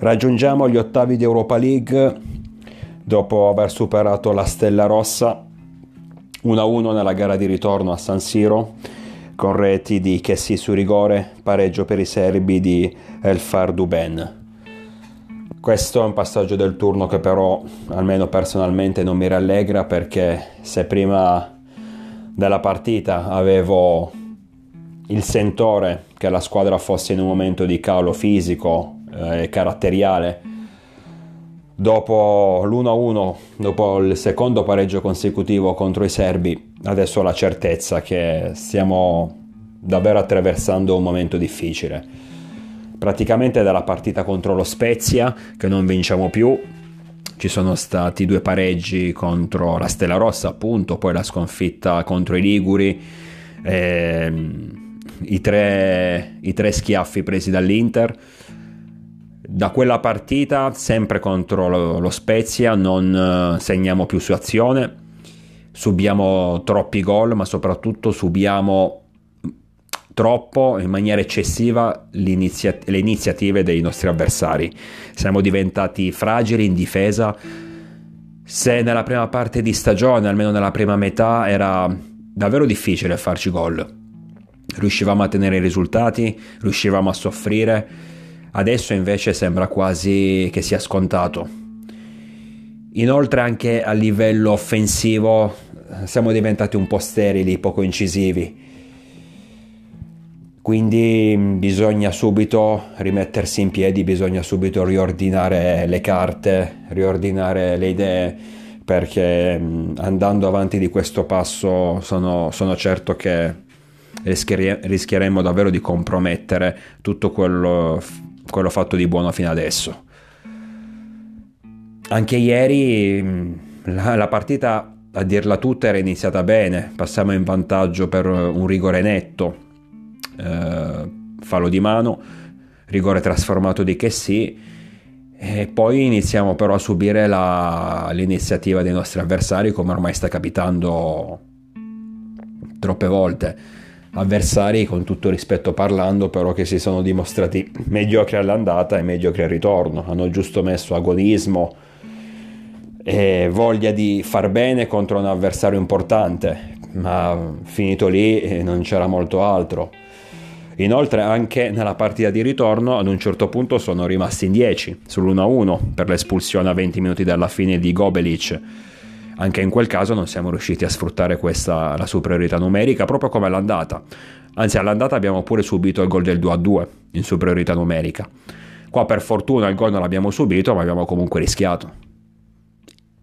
Raggiungiamo gli ottavi di Europa League dopo aver superato la Stella Rossa 1-1 nella gara di ritorno a San Siro con reti di Chessi su rigore, pareggio per i serbi di Elfar Duben. Questo è un passaggio del turno che però almeno personalmente non mi rallegra perché se prima della partita avevo il sentore che la squadra fosse in un momento di calo fisico eh, caratteriale. Dopo l'1-1, dopo il secondo pareggio consecutivo contro i serbi, adesso ho la certezza che stiamo davvero attraversando un momento difficile. Praticamente dalla partita contro lo Spezia, che non vinciamo più, ci sono stati due pareggi contro la Stella Rossa, appunto, poi la sconfitta contro i Liguri, ehm, i, tre, i tre schiaffi presi dall'Inter da quella partita, sempre contro lo, lo Spezia, non eh, segniamo più su azione, subiamo troppi gol, ma soprattutto subiamo troppo, in maniera eccessiva, le iniziative dei nostri avversari. Siamo diventati fragili in difesa. Se nella prima parte di stagione, almeno nella prima metà, era davvero difficile farci gol. Riuscivamo a tenere i risultati, riuscivamo a soffrire Adesso invece sembra quasi che sia scontato. Inoltre anche a livello offensivo siamo diventati un po' sterili, poco incisivi. Quindi bisogna subito rimettersi in piedi, bisogna subito riordinare le carte, riordinare le idee, perché andando avanti di questo passo sono, sono certo che rischieremmo davvero di compromettere tutto quello quello fatto di buono fino adesso. Anche ieri mm, la, la partita, a dirla tutta, era iniziata bene, passiamo in vantaggio per un rigore netto, eh, fallo di mano, rigore trasformato di che sì, e poi iniziamo però a subire la, l'iniziativa dei nostri avversari come ormai sta capitando troppe volte avversari con tutto rispetto parlando però che si sono dimostrati mediocri all'andata e mediocri al ritorno. Hanno giusto messo agonismo e voglia di far bene contro un avversario importante ma finito lì eh, non c'era molto altro. Inoltre anche nella partita di ritorno ad un certo punto sono rimasti in 10 sull'1-1 per l'espulsione a 20 minuti dalla fine di Gobelic anche in quel caso non siamo riusciti a sfruttare questa, la superiorità numerica proprio come all'andata. Anzi, all'andata abbiamo pure subito il gol del 2-2 in superiorità numerica. Qua per fortuna il gol non l'abbiamo subito, ma abbiamo comunque rischiato.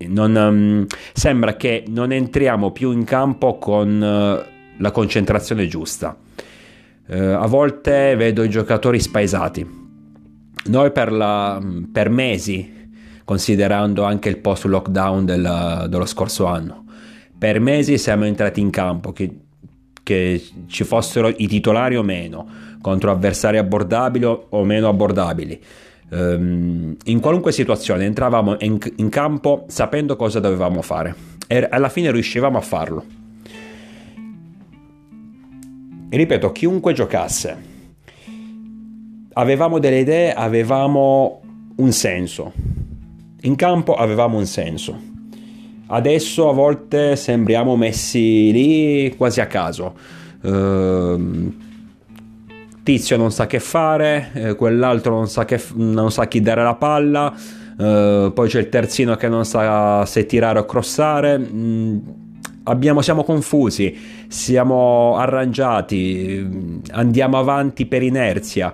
Non, um, sembra che non entriamo più in campo con uh, la concentrazione giusta. Uh, a volte vedo i giocatori spaesati. Noi per, la, per mesi considerando anche il post lockdown del, dello scorso anno. Per mesi siamo entrati in campo, che, che ci fossero i titolari o meno, contro avversari abbordabili o meno abbordabili. Um, in qualunque situazione entravamo in, in, campo sapendo cosa dovevamo fare e alla fine riuscivamo a farlo. Ripeto, chiunque giocasse, avevamo delle idee, avevamo un senso in campo avevamo un senso. Adesso a volte sembriamo messi lì quasi a caso. Uh, tizio non sa che fare, eh, quell'altro non sa, che, non sa chi dare la palla, uh, poi c'è il terzino che non sa se tirare o crossare. Mm, abbiamo, siamo confusi, siamo arrangiati, andiamo avanti per inerzia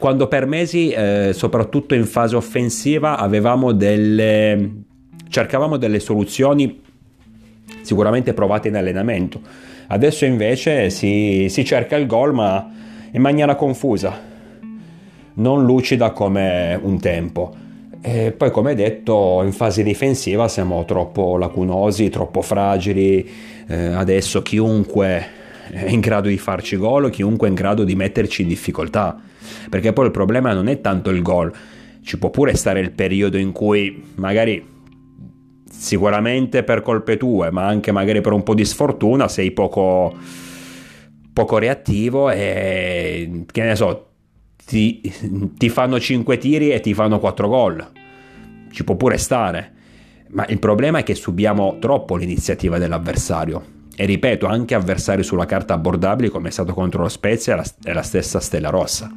quando per mesi, eh, soprattutto in fase offensiva, avevamo delle... cercavamo delle soluzioni sicuramente provate in allenamento. Adesso invece si, si cerca il gol ma in maniera confusa, non lucida come un tempo. E poi come detto in fase difensiva siamo troppo lacunosi, troppo fragili, eh, adesso chiunque è in grado di farci gol, chiunque è in grado di metterci in difficoltà perché poi il problema non è tanto il gol, ci può pure stare il periodo in cui magari sicuramente per colpe tue, ma anche magari per un po' di sfortuna sei poco, poco reattivo e che ne so, ti, ti fanno 5 tiri e ti fanno 4 gol. Ci può pure stare. Ma il problema è che subiamo troppo l'iniziativa dell'avversario. E ripeto, anche avversari sulla carta abbordabili come è stato contro lo Spezia e la, stessa Stella Rossa.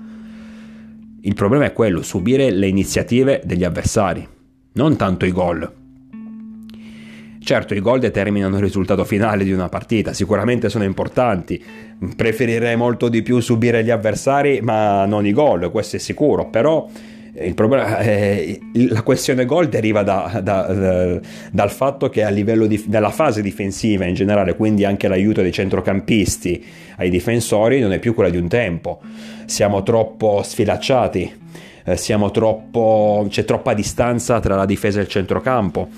Il problema è quello, subire le iniziative degli avversari, non tanto i gol. Certo, i gol determinano il risultato finale di una partita, sicuramente sono importanti. Preferirei molto di più subire gli avversari, ma non i gol, questo è sicuro, però il problema è, la questione gol deriva da, da, da, dal fatto che a livello di, della fase difensiva in generale, quindi anche l'aiuto dei centrocampisti ai difensori, non è più quella di un tempo. Siamo troppo sfilacciati, eh, troppo, c'è troppa distanza tra la difesa e il centrocampo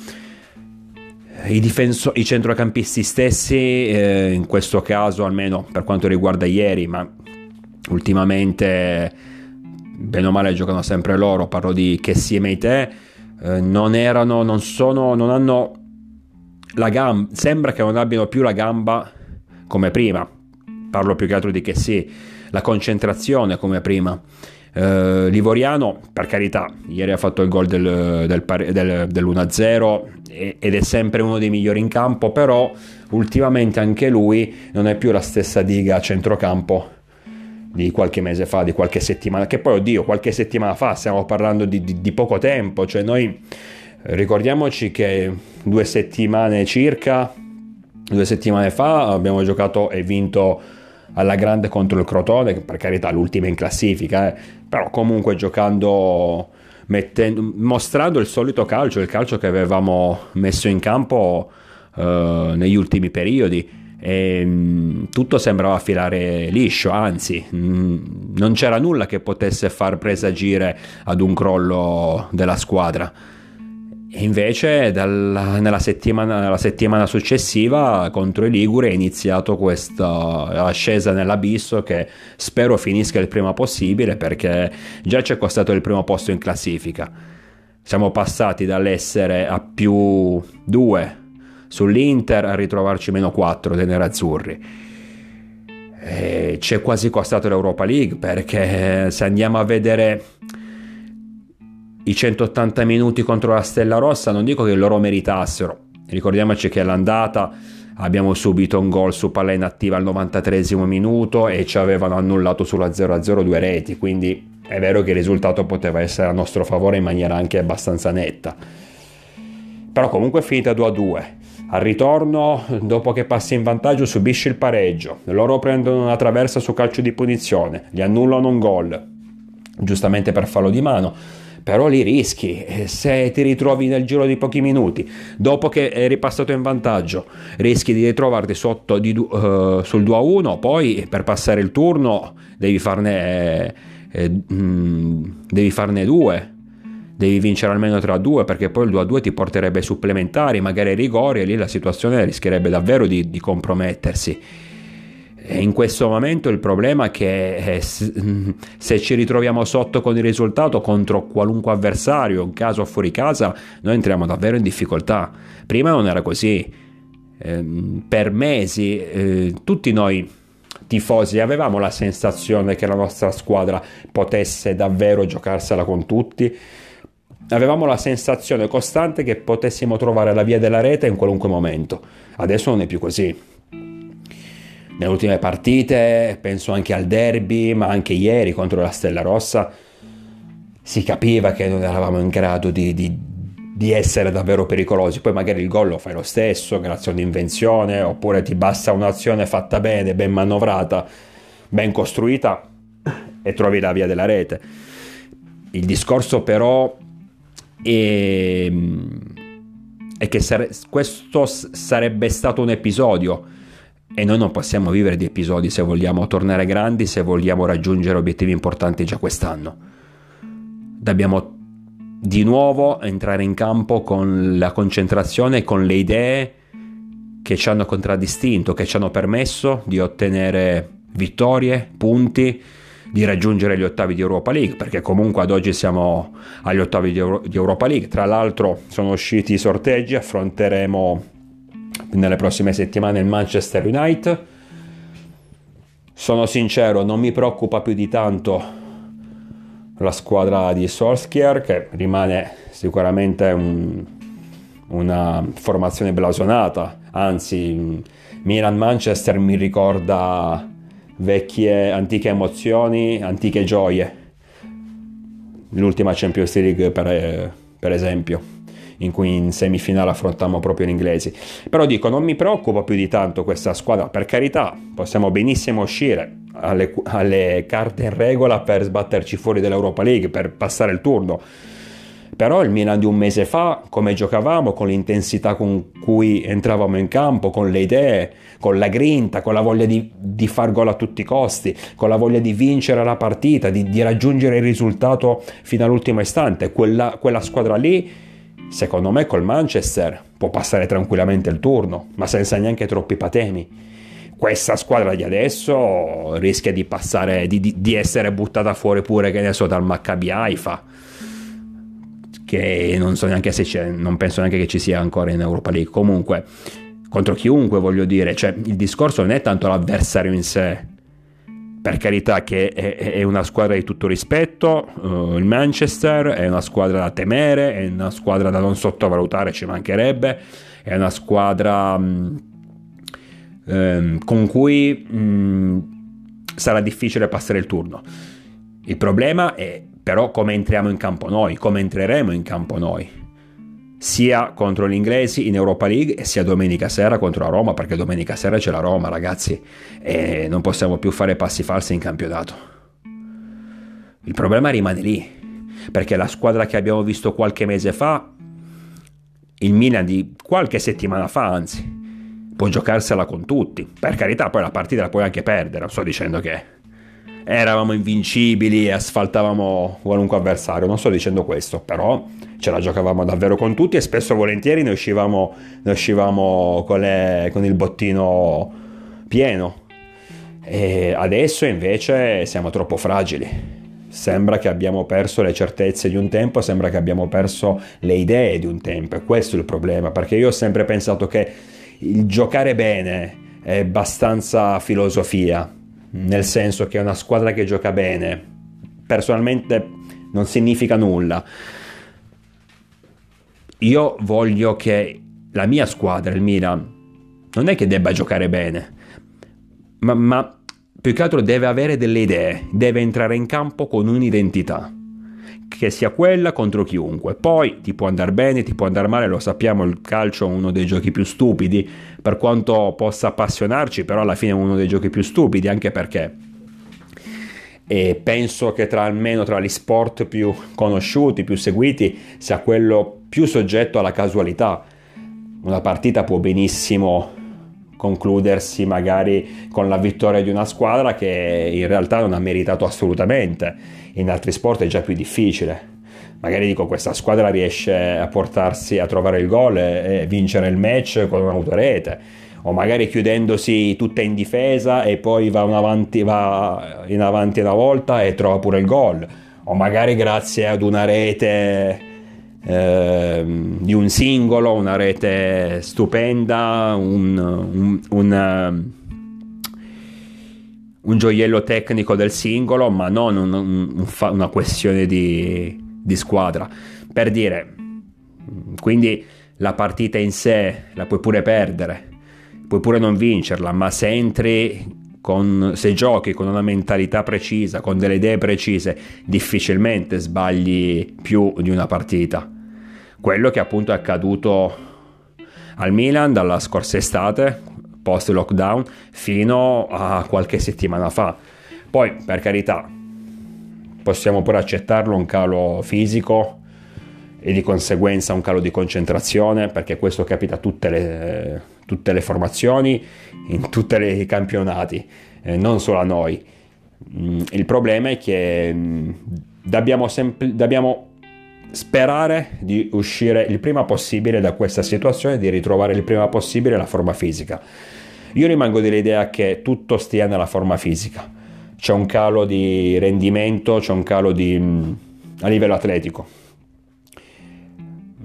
i, difenso- i centrocampisti stessi, eh, in questo caso almeno per quanto riguarda ieri, ma ultimamente bene o male giocano sempre loro, parlo di Kessie e Meite, eh, non erano, non sono, non hanno la gamba, sembra che non abbiano più la gamba come prima, parlo più che altro di Kessie, la concentrazione come prima. Uh, Livoriano, per carità, ieri ha fatto il gol del, del, del, dell'1-0 ed è sempre uno dei migliori in campo, però ultimamente anche lui non è più la stessa diga a centrocampo di qualche mese fa, di qualche settimana, che poi oddio, qualche settimana fa, stiamo parlando di, di, di poco tempo, cioè noi ricordiamoci che due settimane circa, due settimane fa abbiamo giocato e vinto alla grande contro il Crotone, che per carità l'ultima in classifica, eh, però comunque giocando, mettendo, mostrando il solito calcio, il calcio che avevamo messo in campo eh, negli ultimi periodi. E, mh, mm, tutto sembrava filare liscio, anzi mm, non c'era nulla che potesse far presagire ad un crollo della squadra e invece dalla, nella settimana, nella settimana successiva contro i Ligure è iniziato questa ascesa nell'abisso che spero finisca il prima possibile perché già ci è costato il primo posto in classifica. Siamo passati dall'essere a più 2 sull'Inter a ritrovarci meno 4 dei nerazzurri. E ci è quasi costato l'Europa League perché se andiamo a vedere i 180 minuti contro la Stella Rossa non dico che loro meritassero. Ricordiamoci che all'andata abbiamo subito un gol su palla inattiva al 93 minuto e ci avevano annullato sulla 0-0 due reti, quindi è vero che il risultato poteva essere a nostro favore in maniera anche abbastanza netta. Però comunque è finita 2-2. Al ritorno, dopo che passi in vantaggio, subisci il pareggio. Loro prendono una traversa su calcio di punizione, gli annullano un gol, giustamente per fallo di mano però li rischi se ti ritrovi nel giro di pochi minuti dopo che eri passato in vantaggio rischi di ritrovarti sotto di, uh, sul 2 a 1 poi per passare il turno devi farne eh, mh, mm, devi farne due devi vincere almeno 3 a 2 perché poi il 2 a 2 ti porterebbe supplementari magari rigori e lì la situazione rischierebbe davvero di, di compromettersi in questo momento il problema è che eh, se ci ritroviamo sotto con il risultato contro qualunque avversario, in caso fuori casa, noi entriamo davvero in difficoltà. Prima non era così. Ehm, per mesi eh, tutti noi tifosi avevamo la sensazione che la nostra squadra potesse davvero giocarsela con tutti. Avevamo la sensazione costante che potessimo trovare la via della rete in qualunque momento. Adesso non è più così nelle ultime partite, penso anche al derby, ma anche ieri contro la Stella Rossa, si capiva che non eravamo in grado di, di, di essere davvero pericolosi. Poi magari il gol lo fai lo stesso, grazie a un'invenzione, oppure ti basta un'azione fatta bene, ben manovrata, ben costruita e trovi la via della rete. Il discorso però è, è che sare, questo sarebbe stato un episodio e noi non possiamo vivere di episodi se vogliamo tornare grandi, se vogliamo raggiungere obiettivi importanti già quest'anno. Dobbiamo di nuovo entrare in campo con la concentrazione e con le idee che ci hanno contraddistinto, che ci hanno permesso di ottenere vittorie, punti, di raggiungere gli ottavi di Europa League, perché comunque ad oggi siamo agli ottavi di, Euro- di Europa League. Tra l'altro sono usciti i sorteggi, affronteremo nelle prossime settimane il Manchester United. Sono sincero, non mi preoccupa più di tanto la squadra di Solskjaer che rimane sicuramente un, una formazione blasonata, anzi Milan-Manchester mi ricorda vecchie antiche emozioni, antiche gioie. L'ultima Champions League per, per esempio in cui in semifinale affrontammo proprio gli inglesi. Però dico, non mi preoccupa più di tanto questa squadra, per carità, possiamo benissimo uscire alle, alle carte in regola per sbatterci fuori dall'Europa League, per passare il turno. Però il Milan di un mese fa, come giocavamo, con l'intensità con cui entravamo in campo, con le idee, con la grinta, con la voglia di, di far gol a tutti i costi, con la voglia di vincere la partita, di, di raggiungere il risultato fino all'ultimo istante, quella, quella squadra lì Secondo me col Manchester può passare tranquillamente il turno, ma senza neanche troppi patemi. Questa squadra di adesso rischia di passare, di, di, di essere buttata fuori pure, che ne so, dal Maccabi Haifa, che non so neanche se c'è, non penso neanche che ci sia ancora in Europa League. Comunque, contro chiunque voglio dire, cioè il discorso non è tanto l'avversario in sé, per carità che è, una squadra di tutto rispetto, uh, il Manchester è una squadra da temere, è una squadra da non sottovalutare, ci mancherebbe, è una squadra mh, mm, ehm, con cui mh, mm, sarà difficile passare il turno. Il problema è però come entriamo in campo noi, come entreremo in campo noi sia contro gli inglesi in Europa League sia domenica sera contro la Roma, perché domenica sera c'è la Roma, ragazzi, e non possiamo più fare passi falsi in campionato. Il problema rimane lì, perché la squadra che abbiamo visto qualche mese fa, il Milan di qualche settimana fa, anzi, può giocarsela con tutti. Per carità, poi la partita la puoi anche perdere, non sto dicendo che eravamo invincibili e asfaltavamo qualunque avversario, non sto dicendo questo, però ce la giocavamo davvero con tutti e spesso e volentieri ne uscivamo, ne uscivamo con, le, con, il bottino pieno. E adesso invece siamo troppo fragili. Sembra che abbiamo perso le certezze di un tempo, sembra che abbiamo perso le idee di un tempo e questo è il problema, perché io ho sempre pensato che il giocare bene è abbastanza filosofia, nel senso che una squadra che gioca bene personalmente non significa nulla. Io voglio che la mia squadra, il Milan, non è che debba giocare bene, ma, ma più che altro deve avere delle idee, deve entrare in campo con un'identità che sia quella contro chiunque. Poi ti può andare bene, ti può andare male, lo sappiamo, il calcio è uno dei giochi più stupidi, per quanto possa appassionarci, però alla fine è uno dei giochi più stupidi, anche perché e penso che tra almeno tra gli sport più conosciuti, più seguiti, sia quello più soggetto alla casualità. Una partita può benissimo concludersi magari con la vittoria di una squadra che in realtà non ha meritato assolutamente. In altri sport è già più difficile. Magari dico questa squadra riesce a portarsi a trovare il gol e vincere il match con un'autorete. O magari chiudendosi tutta in difesa e poi va, avanti, va in avanti una volta e trova pure il gol. O magari grazie ad una rete eh, di un singolo, una rete stupenda, un, un, un un gioiello tecnico del singolo, ma non un, un, una questione di, di squadra. Per dire, quindi la partita in sé la puoi pure perdere, puoi pure non vincerla, ma se entri con, se giochi con una mentalità precisa, con delle idee precise, difficilmente sbagli più di una partita. Quello che appunto è accaduto al Milan dalla scorsa estate, post lockdown fino a qualche settimana fa. Poi, per carità, possiamo pure accettarlo un calo fisico e di conseguenza un calo di concentrazione, perché questo capita a tutte le, tutte le formazioni, in tutti i campionati, eh, non solo a noi. Mm, il problema è che mm, dobbiamo, sempre, dobbiamo sperare di uscire il prima possibile da questa situazione, di ritrovare il prima possibile la forma fisica. Io rimango dell'idea che tutto stia nella forma fisica. C'è un calo di rendimento, c'è un calo di, mm, a livello atletico.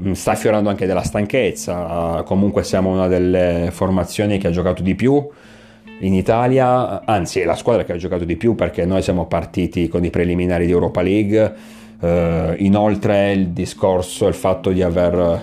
Mm, sta affiorando anche della stanchezza, comunque siamo una delle formazioni che ha giocato di più, in Italia, anzi è la squadra che ha giocato di più perché noi siamo partiti con i preliminari di Europa League, eh, inoltre il discorso, il fatto di aver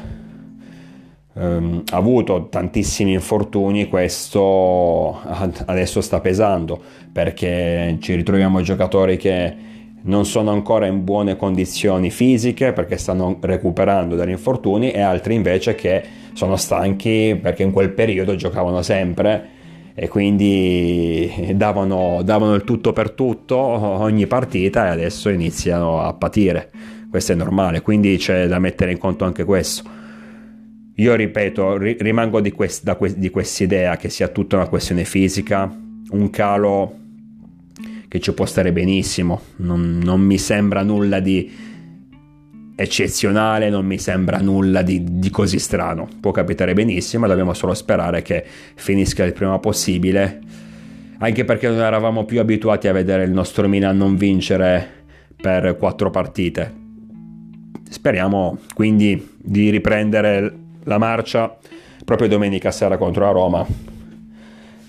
ehm, avuto tantissimi infortuni, questo adesso sta pesando perché ci ritroviamo giocatori che non sono ancora in buone condizioni fisiche perché stanno recuperando dagli infortuni e altri invece che sono stanchi perché in quel periodo giocavano sempre e quindi davano, davano il tutto per tutto ogni partita e adesso iniziano a patire. Questo è normale, quindi c'è da mettere in conto anche questo. Io ripeto, rimango di, quest, que- di quest'idea che sia tutta una questione fisica, un calo che ci può stare benissimo, non, non mi sembra nulla di eccezionale, non mi sembra nulla di, di, così strano. Può capitare benissimo, dobbiamo solo sperare che finisca il prima possibile, anche perché non eravamo più abituati a vedere il nostro Milan non vincere per quattro partite. Speriamo quindi di riprendere la marcia proprio domenica sera contro la Roma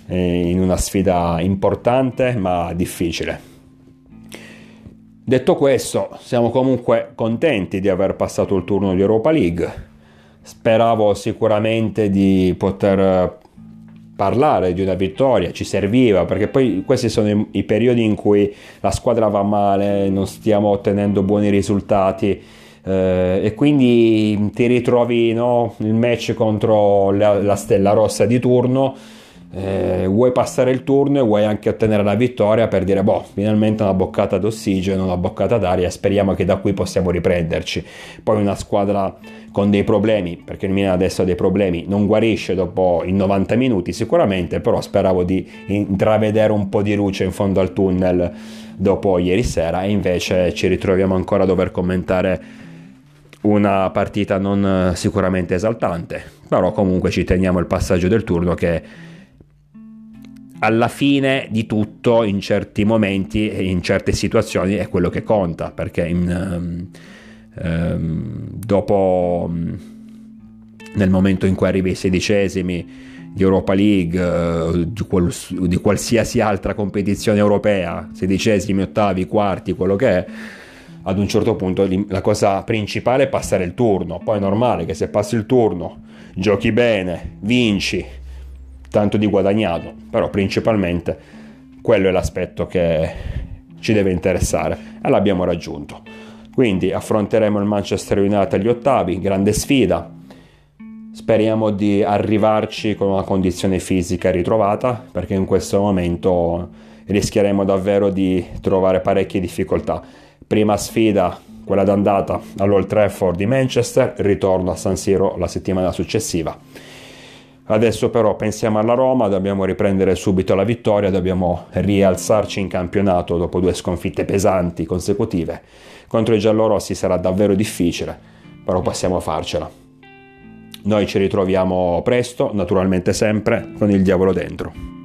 eh, in una sfida importante ma difficile. Detto questo, siamo comunque contenti di aver passato il turno di Europa League. Speravo sicuramente di poter parlare di una vittoria, ci serviva perché poi questi sono i, i periodi in cui la squadra va male, non stiamo ottenendo buoni risultati eh, e quindi ti ritrovi no, il match contro la, la stella rossa di turno eh, vuoi passare il turno e vuoi anche ottenere la vittoria per dire boh finalmente una boccata d'ossigeno una boccata d'aria speriamo che da qui possiamo riprenderci. Poi una squadra con dei problemi perché il Milan adesso ha dei problemi non guarisce dopo i 90 minuti sicuramente però speravo di intravedere un po' di luce in fondo al tunnel dopo ieri sera e invece ci ritroviamo ancora a dover commentare una partita non sicuramente esaltante. Però comunque ci teniamo il passaggio del turno che alla fine di tutto, in certi momenti e in certe situazioni, è quello che conta, perché in, um, dopo, nel momento in cui arrivi ai sedicesimi di Europa League, uh, di, qual, di, qualsiasi altra competizione europea, sedicesimi, ottavi, quarti, quello che è, ad un certo punto la cosa principale è passare il turno, poi è normale che se passi il turno, giochi bene, vinci, tanto di guadagnato, però principalmente quello è l'aspetto che ci deve interessare e l'abbiamo raggiunto. Quindi affronteremo il Manchester United agli ottavi, grande sfida. Speriamo di arrivarci con una condizione fisica ritrovata perché in questo momento rischieremo davvero di trovare parecchie difficoltà. Prima sfida, quella d'andata all'Old Trafford di Manchester, ritorno a San Siro la settimana successiva Adesso però pensiamo alla Roma, dobbiamo riprendere subito la vittoria, dobbiamo rialzarci in campionato dopo due sconfitte pesanti consecutive. Contro i giallorossi sarà davvero difficile, però possiamo farcela. Noi ci ritroviamo presto, naturalmente sempre, con il diavolo dentro.